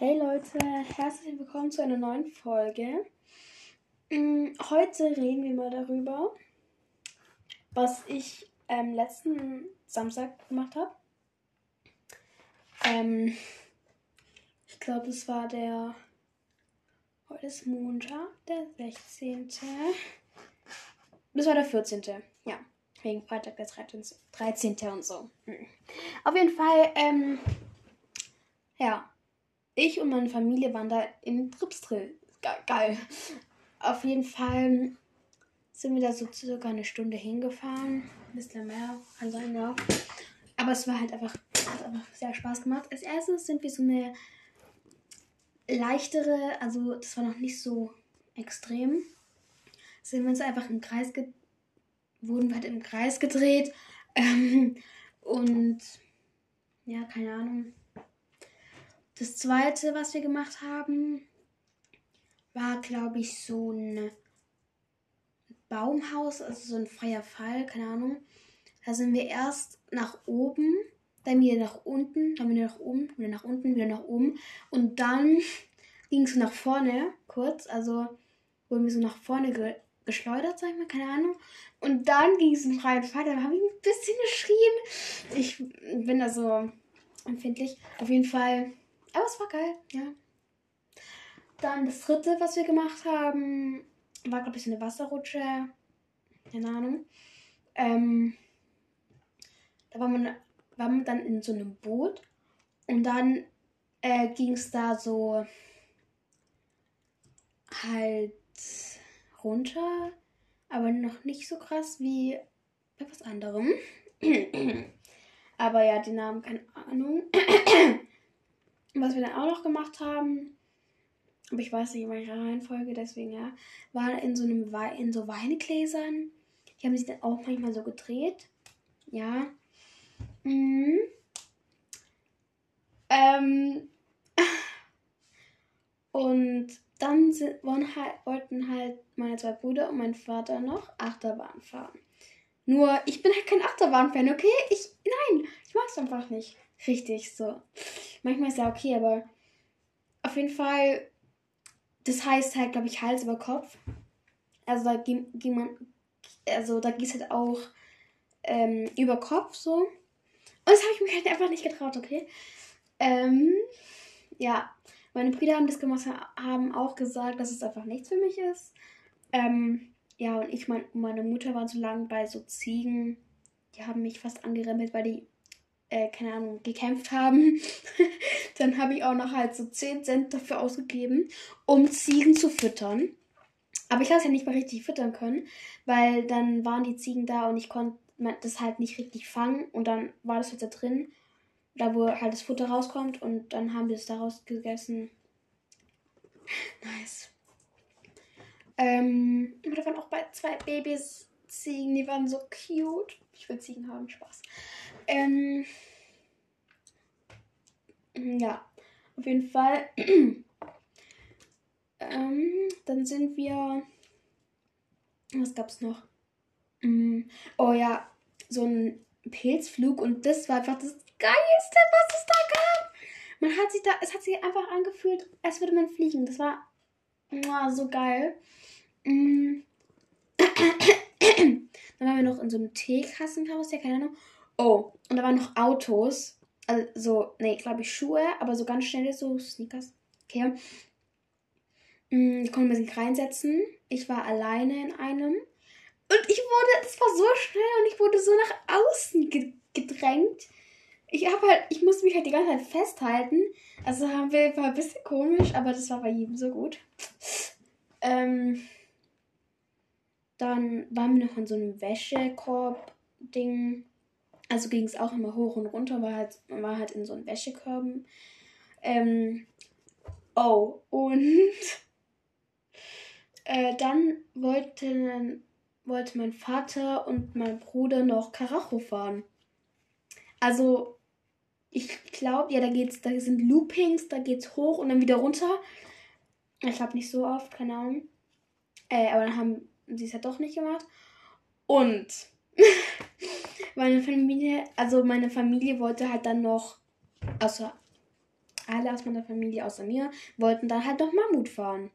Hey Leute, herzlich willkommen zu einer neuen Folge. Mm, Heute reden wir mal darüber, was ich ähm, letzten Samstag gemacht habe. Ähm, ich glaube, es war der. Heute ist Montag, der 16. Das war der 14. Ja, wegen Freitag der 13. 13. und so. Mhm. Auf jeden Fall, ähm, ja, ich und meine Familie waren da in Tripsdrill. Ge geil. Auf jeden Fall sind wir da so circa eine Stunde hingefahren. Ein bisschen mehr, kann sein, ja. Aber es war halt einfach, hat einfach sehr Spaß gemacht. Als erstes sind wir so eine leichtere, also das war noch nicht so extrem. Sind wir uns einfach im Kreis wurden wir halt im Kreis gedreht. Ähm, und ja, keine Ahnung. Das zweite, was wir gemacht haben, war, glaube ich, so ein Baumhaus, also so ein freier Fall, keine Ahnung. Da sind wir erst nach oben, dann wieder nach unten, dann wieder nach oben, wieder nach unten, wieder nach oben. Und dann ging es nach vorne, kurz, also wurden wir so nach vorne ge geschleudert, sag ich mal, keine Ahnung. Und dann ging es in freien Fall, da habe ich ein bisschen geschrien. Ich bin da so empfindlich. Auf jeden Fall, aber es war geil, ja. Dann das dritte, was wir gemacht haben, war, glaube ich, so eine Wasserrutsche. Keine Ahnung. Ähm, da war man, war man dann in so einem Boot und dann äh, ging es da so halt runter, aber noch nicht so krass wie bei was anderem. aber ja, die Namen, keine Ahnung. was wir dann auch noch gemacht haben, aber ich weiß nicht in welcher Reihenfolge, deswegen ja, war in so einem Wei in so Weingläsern. Die haben sich dann auch manchmal so gedreht. Ja. Mhm. Ähm. Und dann sind, halt, wollten halt meine zwei Brüder und mein Vater noch Achterbahn fahren. Nur, ich bin halt kein Achterbahn-Fan, okay? Ich, nein, ich mag es einfach nicht. Richtig, so. Manchmal ist ja okay, aber auf jeden Fall, das heißt halt, glaube ich, Hals über Kopf. Also da ging man, also da ging es halt auch ähm, über Kopf so. Und das habe ich mich halt einfach nicht getraut, okay? Ähm, ja, meine Brüder haben das gemacht, haben auch gesagt, dass es einfach nichts für mich ist. Ähm, ja, und ich mein, meine Mutter war so lange bei so Ziegen. Die haben mich fast angerempelt, weil die, äh, keine Ahnung, gekämpft haben. Dann habe ich auch noch halt so 10 Cent dafür ausgegeben, um Ziegen zu füttern. Aber ich habe es ja nicht mal richtig füttern können, weil dann waren die Ziegen da und ich konnte das halt nicht richtig fangen und dann war das jetzt da drin da wo halt das Futter rauskommt und dann haben wir es daraus gegessen. Nice. Ähm, da waren auch bei zwei Babys Ziegen, die waren so cute. Ich will Ziegen haben, Spaß. Ähm, ja, auf jeden Fall. ähm, dann sind wir. Was gab's noch? Mm, oh ja, so ein Pilzflug und das war einfach das Geilste, was es da gab. Man hat sich da, es hat sich einfach angefühlt, als würde man fliegen. Das war oh, so geil. Mm. Dann waren wir noch in so einem Teekassenhaus, ja, keine Ahnung. Oh, und da waren noch Autos. Also, nee, glaube ich, Schuhe, aber so ganz schnell so Sneakers. Okay. Mm, konnte man sich reinsetzen. Ich war alleine in einem. Und ich wurde, es war so schnell und ich wurde so nach außen gedrängt. Ich habe halt, ich musste mich halt die ganze Zeit festhalten. Also haben wir, war ein bisschen komisch, aber das war bei jedem so gut. Ähm, dann waren wir noch in so einem Wäschekorb-Ding. Also ging es auch immer hoch und runter, war halt, war halt in so einem Wäschekörben. Ähm, oh, und äh, dann wollten wollte mein Vater und mein Bruder noch Karacho fahren. Also, ich glaube, ja, da geht's, da sind Loopings, da geht's hoch und dann wieder runter. Ich glaube nicht so oft, keine Ahnung. Äh, aber dann haben sie es ja doch nicht gemacht. Und meine Familie, also meine Familie wollte halt dann noch, also alle aus meiner Familie außer mir wollten dann halt noch Mammut fahren.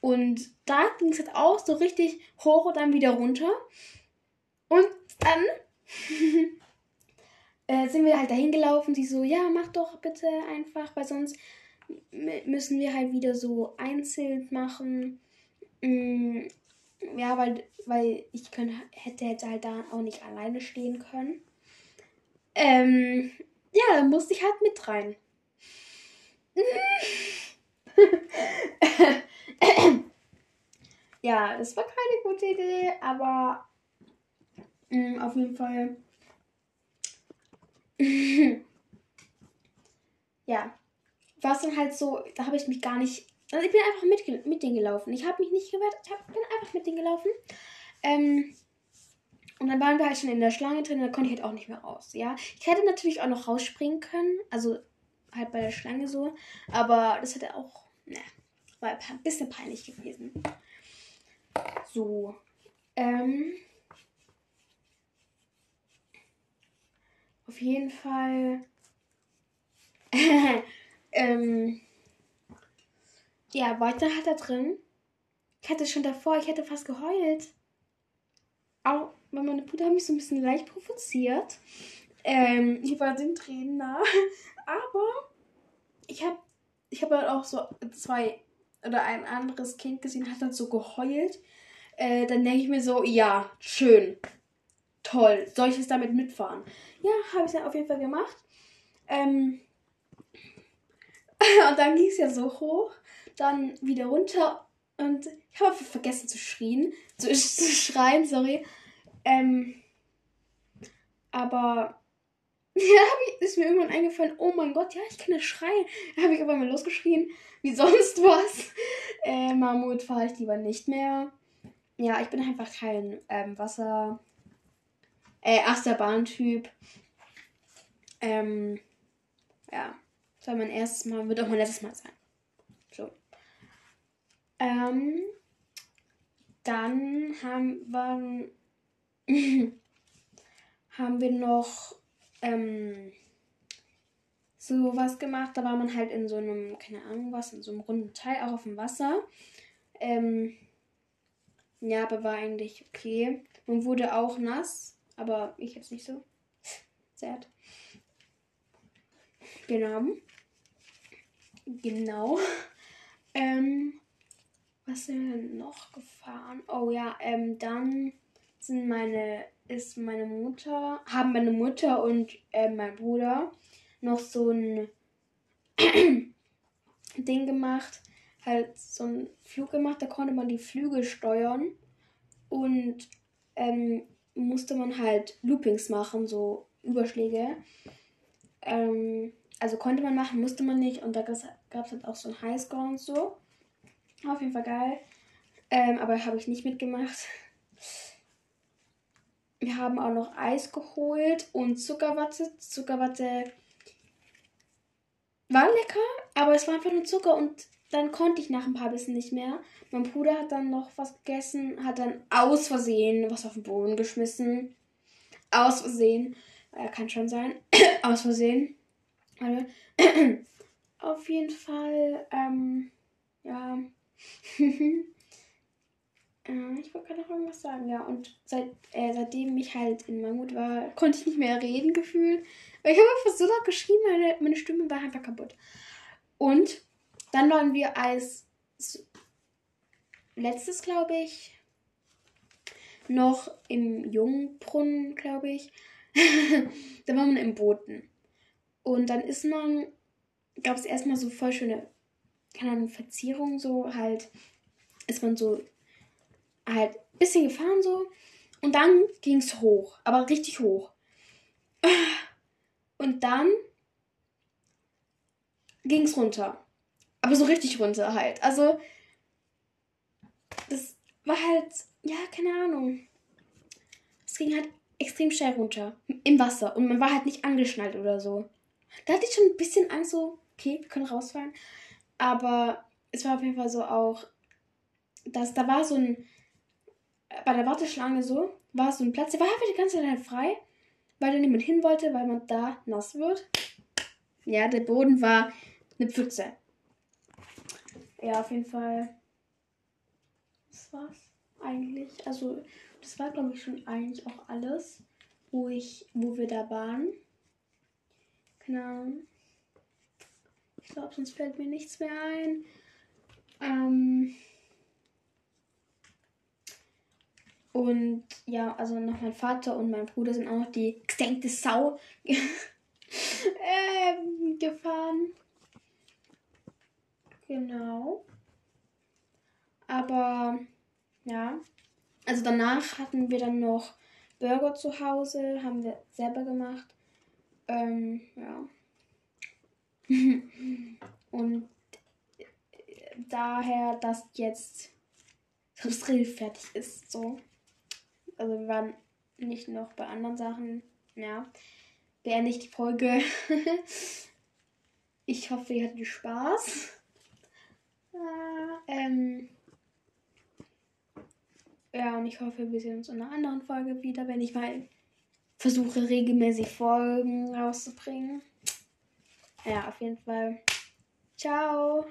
Und da ging es halt auch so richtig hoch und dann wieder runter. Und dann äh, sind wir halt dahin gelaufen. Sie so, ja, mach doch bitte einfach, weil sonst müssen wir halt wieder so einzeln machen. Ja, weil, weil ich könnte, hätte jetzt halt da auch nicht alleine stehen können. Ähm, ja, dann musste ich halt mit rein. ja, das war keine gute Idee, aber mh, mm, auf jeden Fall. ja, war es dann halt so, da habe ich mich gar nicht. Also ich bin einfach mit, mit denen gelaufen. Ich habe mich nicht gewehrt, ich hab, bin einfach mit denen gelaufen. Ähm, und dann waren wir halt schon in der Schlange drin, da konnte ich halt auch nicht mehr raus, ja. Ich hätte natürlich auch noch rausspringen können, also halt bei der Schlange so, aber das hätte auch, ne, war ein bisschen peinlich gewesen. So, ähm, auf jeden Fall, ähm, ja, weiter hat er drin. Ich hatte schon davor, ich hätte fast geheult. Auch, weil meine Bruder hat mich so ein bisschen leicht provoziert. Ähm, ich war den Tränen nah. Aber ich habe ich hab halt auch so zwei oder ein anderes Kind gesehen, hat dann so geheult. Äh, dann denke ich mir so, ja, schön. Toll. Soll ich es damit mitfahren? Ja, habe ich dann auf jeden Fall gemacht. Ähm, und dann ging es ja so hoch, dann wieder runter und ich habe vergessen zu schrien, zu, zu schreien, sorry. Ähm, aber ja, ist mir irgendwann eingefallen, oh mein Gott, ja, ich kann ja schreien. Da habe ich aber mal losgeschrien, wie sonst was. Äh, Mammut fahre ich lieber nicht mehr. Ja, ich bin einfach kein ähm, Wasser. Äh, Achterbahn-Typ. Ähm, ja. Das war mein erstes Mal, wird auch mein letztes Mal sein. Ähm, dann haben wir, haben wir noch ähm, so was gemacht. Da war man halt in so einem, keine Ahnung was, in so einem runden Teil, auch auf dem Wasser. Ähm, ja, aber war eigentlich okay. Man wurde auch nass, aber ich jetzt nicht so. Sad. Genau. Genau. Ähm, was sind wir denn noch gefahren? Oh ja, ähm, dann sind meine, ist meine Mutter, haben meine Mutter und äh, mein Bruder noch so ein Ding gemacht, halt so einen Flug gemacht, da konnte man die Flügel steuern und ähm, musste man halt Loopings machen, so Überschläge. Ähm, also konnte man machen, musste man nicht. Und da gab es halt auch so ein Highscore und so. Auf jeden Fall geil. Ähm, aber habe ich nicht mitgemacht. Wir haben auch noch Eis geholt und Zuckerwatte. Zuckerwatte war lecker, aber es war einfach nur Zucker und dann konnte ich nach ein paar Bissen nicht mehr. Mein Bruder hat dann noch was gegessen, hat dann aus Versehen was auf den Boden geschmissen. Aus Versehen. Ja, kann schon sein. aus Versehen. Auf jeden Fall, ähm, ja. äh, ich wollte gerade noch irgendwas sagen, ja. Und seit, äh, seitdem ich halt in Mammut war, konnte ich nicht mehr reden gefühlt. Weil ich habe einfach so laut geschrieben, meine, meine Stimme war einfach kaputt. Und dann waren wir als letztes, glaube ich, noch im Jungbrunnen, glaube ich. da waren wir im Booten. Und dann ist man, gab es erstmal so voll schöne, keine Ahnung, Verzierungen, so halt, ist man so halt ein bisschen gefahren so. Und dann ging es hoch, aber richtig hoch. Und dann ging es runter. Aber so richtig runter halt. Also, das war halt, ja, keine Ahnung. Es ging halt extrem schnell runter. Im Wasser. Und man war halt nicht angeschnallt oder so. Da hatte ich schon ein bisschen Angst, so, okay, wir können rausfallen. Aber es war auf jeden Fall so auch, dass da war so ein, bei der Warteschlange so, war so ein Platz, der war einfach die ganze Zeit frei, weil da niemand hin wollte, weil man da nass wird. Ja, der Boden war eine Pfütze. Ja, auf jeden Fall. Das war's eigentlich. Also, das war, glaube ich, schon eigentlich auch alles, wo ich, wo wir da waren. Genau. Glaube, sonst fällt mir nichts mehr ein. Ähm und ja, also noch mein Vater und mein Bruder sind auch noch die gesenkte Sau ähm, gefahren. Genau. Aber ja, also danach hatten wir dann noch Burger zu Hause, haben wir selber gemacht. Ähm, ja. Und daher, dass jetzt das Grill fertig ist, so. Also wir waren nicht noch bei anderen Sachen. Ja. Beende ich die Folge. ich hoffe, ihr hattet Spaß. Äh, ähm. Ja, und ich hoffe, wir sehen uns in einer anderen Folge wieder, wenn ich mal versuche, regelmäßig Folgen rauszubringen. Ja, auf jeden Fall. Ciao.